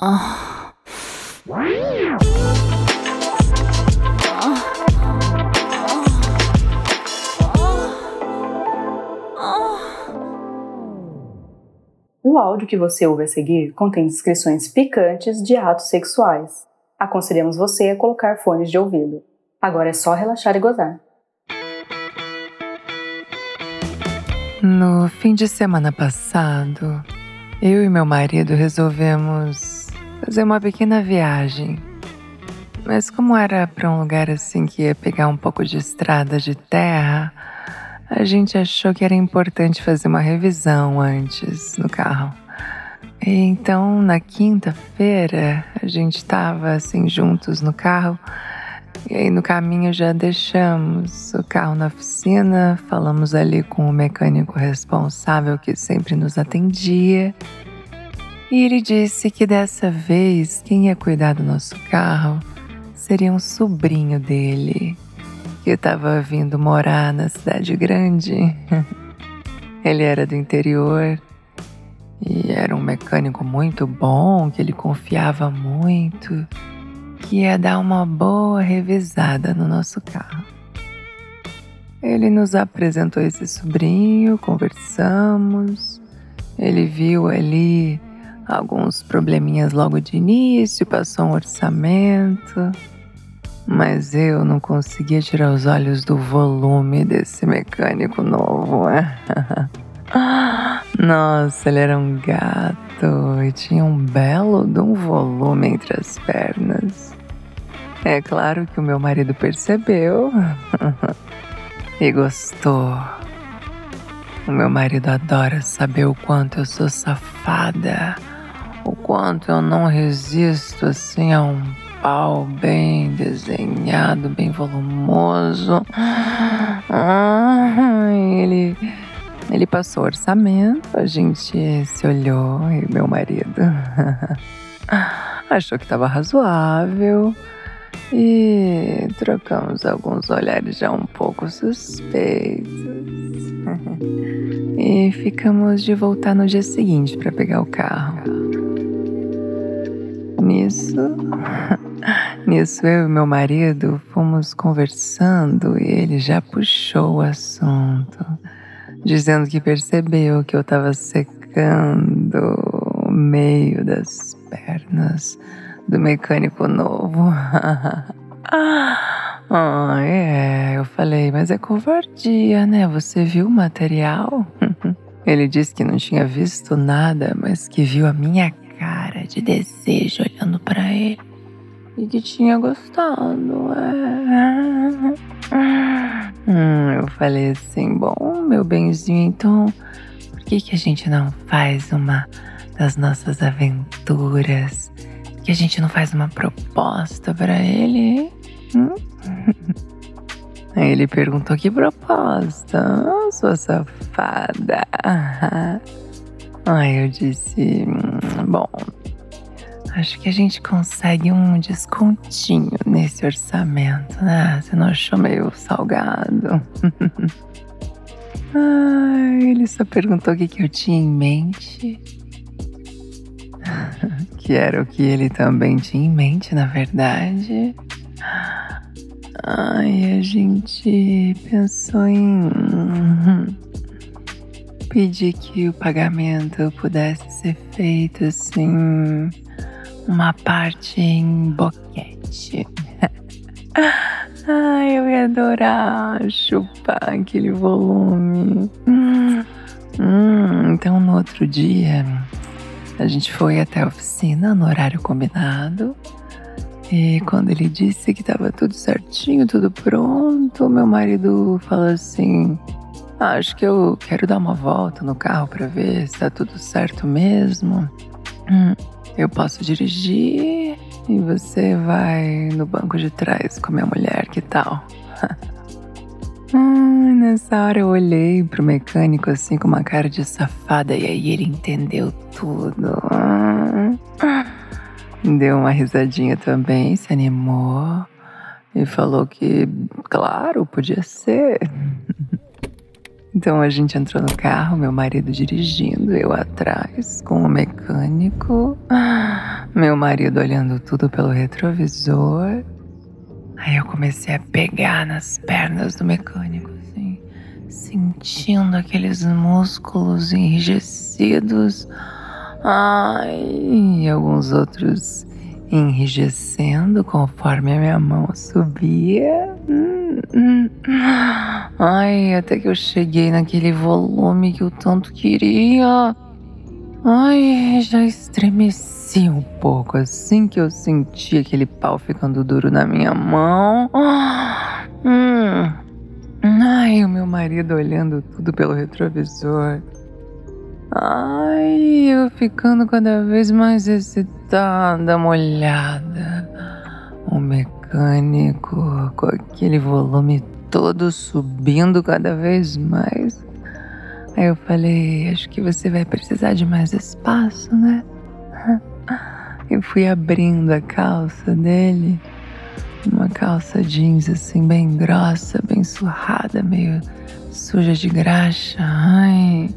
O áudio que você ouve a seguir contém descrições picantes de atos sexuais. Aconselhamos você a colocar fones de ouvido. Agora é só relaxar e gozar. No fim de semana passado, eu e meu marido resolvemos fazer uma pequena viagem. Mas como era para um lugar assim que ia pegar um pouco de estrada de terra, a gente achou que era importante fazer uma revisão antes no carro. E então, na quinta-feira, a gente estava assim juntos no carro. E aí no caminho já deixamos o carro na oficina, falamos ali com o mecânico responsável que sempre nos atendia. E ele disse que dessa vez quem ia cuidar do nosso carro seria um sobrinho dele, que estava vindo morar na cidade grande. ele era do interior e era um mecânico muito bom, que ele confiava muito, que ia dar uma boa revisada no nosso carro. Ele nos apresentou esse sobrinho, conversamos. Ele viu ali alguns probleminhas logo de início, passou um orçamento. Mas eu não conseguia tirar os olhos do volume desse mecânico novo. Nossa, ele era um gato e tinha um belo de um volume entre as pernas. É claro que o meu marido percebeu e gostou. O meu marido adora saber o quanto eu sou safada o quanto eu não resisto assim a um pau bem desenhado, bem volumoso. Ah, ele, ele passou orçamento, a gente se olhou e meu marido achou que estava razoável e trocamos alguns olhares já um pouco suspeitos. e ficamos de voltar no dia seguinte para pegar o carro. Nisso, nisso eu e meu marido fomos conversando e ele já puxou o assunto, dizendo que percebeu que eu estava secando o meio das pernas do mecânico novo. ah, é, eu falei, mas é covardia, né? Você viu o material? Ele disse que não tinha visto nada, mas que viu a minha cara de desejo olhando para ele e que tinha gostado. É. Hum, eu falei assim: bom, meu benzinho, então por que, que a gente não faz uma das nossas aventuras? Que a gente não faz uma proposta para ele? Aí ele perguntou: que proposta? Sua safada. Aí eu disse: bom, acho que a gente consegue um descontinho nesse orçamento, né? Você não achou meio salgado? Ai, ele só perguntou o que, que eu tinha em mente. que era o que ele também tinha em mente, na verdade. Ai, a gente pensou em pedi que o pagamento pudesse ser feito assim, uma parte em boquete. Ai, eu ia adorar chupar aquele volume. Hum, então, no outro dia, a gente foi até a oficina no horário combinado. E quando ele disse que estava tudo certinho, tudo pronto, meu marido falou assim: Acho que eu quero dar uma volta no carro para ver se tá tudo certo mesmo. Hum, eu posso dirigir e você vai no banco de trás com a minha mulher, que tal? hum, nessa hora eu olhei pro mecânico assim com uma cara de safada e aí ele entendeu tudo. Deu uma risadinha também, se animou e falou que, claro, podia ser. Então a gente entrou no carro, meu marido dirigindo, eu atrás, com o mecânico, meu marido olhando tudo pelo retrovisor. Aí eu comecei a pegar nas pernas do mecânico, assim, sentindo aqueles músculos enrijecidos. Ai, e alguns outros enrijecendo conforme a minha mão subia. Hum. Ai, até que eu cheguei naquele volume que eu tanto queria. Ai, já estremeci um pouco assim que eu senti aquele pau ficando duro na minha mão. Hum. Ai, o meu marido olhando tudo pelo retrovisor. Ai, eu ficando cada vez mais excitada, molhada. O mecânico com aquele volume todo subindo cada vez mais. Aí eu falei, acho que você vai precisar de mais espaço, né? E fui abrindo a calça dele. Uma calça jeans assim, bem grossa, bem surrada, meio suja de graxa. Ai.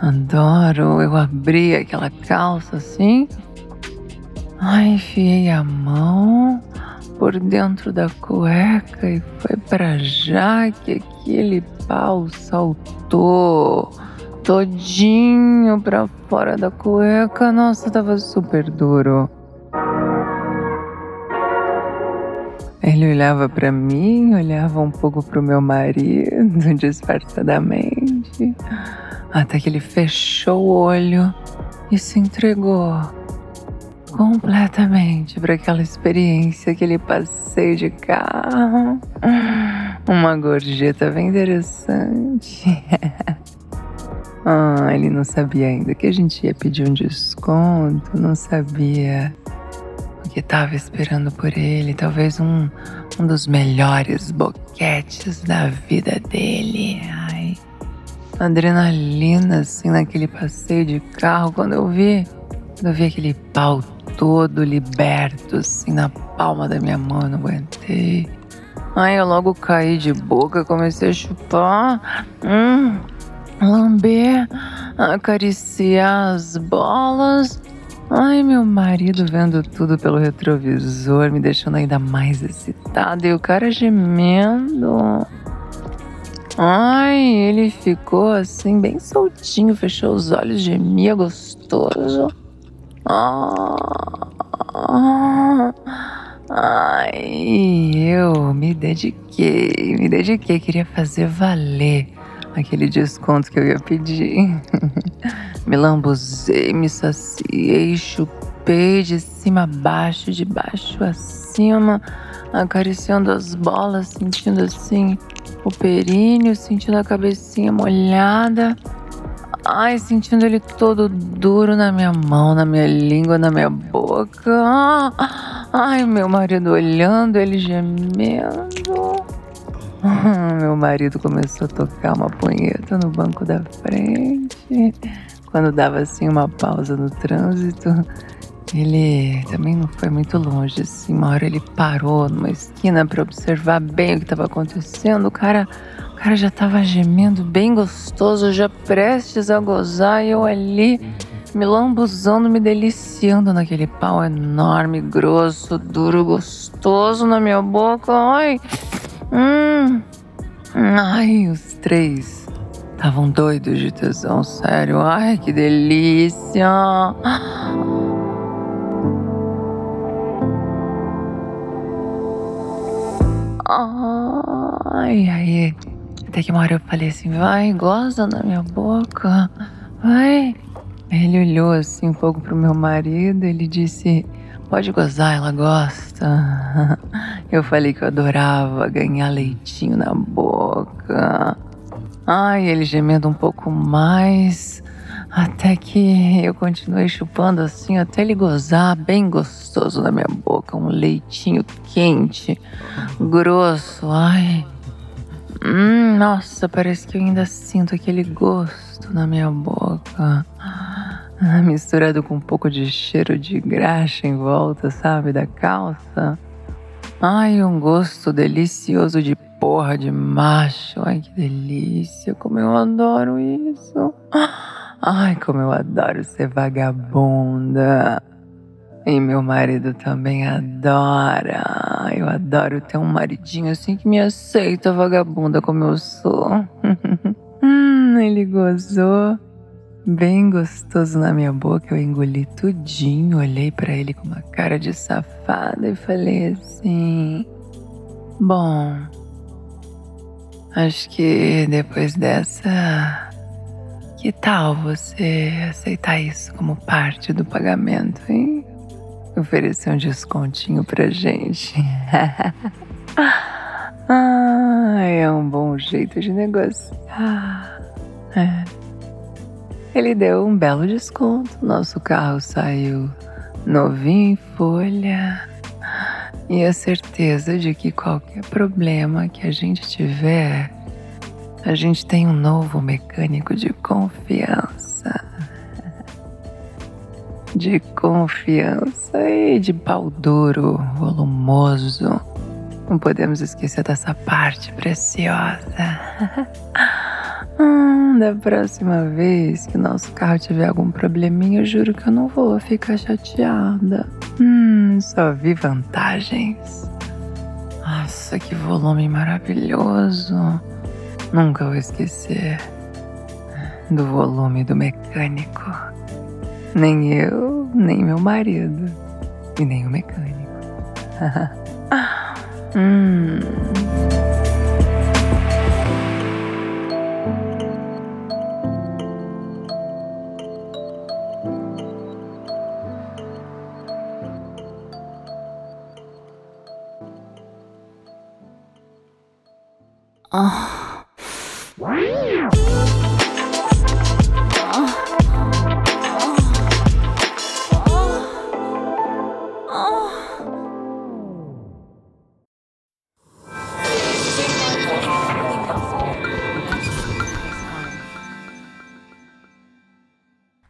Adoro. Eu abri aquela calça assim. Ai, enfiei a mão por dentro da cueca e foi para já que aquele pau saltou todinho para fora da cueca. Nossa, tava super duro. Ele olhava para mim, olhava um pouco pro meu marido disfarçadamente até que ele fechou o olho e se entregou completamente para aquela experiência, aquele passeio de carro. Uma gorjeta bem interessante. ah, ele não sabia ainda que a gente ia pedir um desconto, não sabia o que estava esperando por ele, talvez um, um dos melhores boquetes da vida dele. Ai adrenalina assim naquele passeio de carro quando eu vi, quando eu vi aquele pau todo liberto assim na palma da minha mão, não aguentei. Aí eu logo caí de boca, comecei a chupar, hum, lamber, acariciar as bolas. Ai, meu marido vendo tudo pelo retrovisor, me deixando ainda mais excitada e o cara gemendo. Ai, ele ficou assim, bem soltinho, fechou os olhos, gemia gostoso. Ah, ai, eu me dediquei, me dediquei, queria fazer valer aquele desconto que eu ia pedir. me lambuzei, me saciei, chupei de cima a baixo, de baixo a cima, acariciando as bolas, sentindo assim o períneo, sentindo a cabecinha molhada. Ai, sentindo ele todo duro na minha mão, na minha língua, na minha boca. Ai, meu marido olhando, ele gemendo. Meu marido começou a tocar uma punheta no banco da frente. Quando dava assim uma pausa no trânsito, ele também não foi muito longe, assim. Uma hora ele parou numa esquina para observar bem o que estava acontecendo. O cara, o cara já estava gemendo bem gostoso, já prestes a gozar, e eu ali me lambuzando, me deliciando naquele pau enorme, grosso, duro, gostoso na minha boca. Ai, hum, ai, os três estavam doidos de tesão, sério. Ai, que delícia! Ai, aí. Até que uma hora eu falei assim: vai, goza na minha boca, vai. Ele olhou assim um pouco pro meu marido, ele disse: Pode gozar, ela gosta. Eu falei que eu adorava ganhar leitinho na boca. Ai, ele gemendo um pouco mais. Até que eu continuei chupando assim, até ele gozar bem gostoso na minha boca. Um leitinho quente, grosso. Ai. Hum, nossa, parece que eu ainda sinto aquele gosto na minha boca. Ah, misturado com um pouco de cheiro de graxa em volta, sabe, da calça. Ai, um gosto delicioso de porra de macho. Ai, que delícia. Como eu adoro isso. Ai, como eu adoro ser vagabunda. E meu marido também adora. Eu adoro ter um maridinho assim que me aceita, vagabunda como eu sou. hum, ele gozou. Bem gostoso na minha boca, eu engoli tudinho, olhei para ele com uma cara de safada e falei assim: Bom, acho que depois dessa, que tal você aceitar isso como parte do pagamento, hein? Oferecer um descontinho pra gente. ah, é um bom jeito de negociar. É. Ele deu um belo desconto. Nosso carro saiu novinho em folha. E a certeza de que qualquer problema que a gente tiver, a gente tem um novo mecânico de confiança de confiança e de pau duro, volumoso. Não podemos esquecer dessa parte preciosa. hum, da próxima vez que nosso carro tiver algum probleminha, eu juro que eu não vou ficar chateada. Hum, só vi vantagens. Nossa, que volume maravilhoso. Nunca vou esquecer do volume do mecânico. Nem eu, nem meu marido. E nem o mecânico. hum. Oh.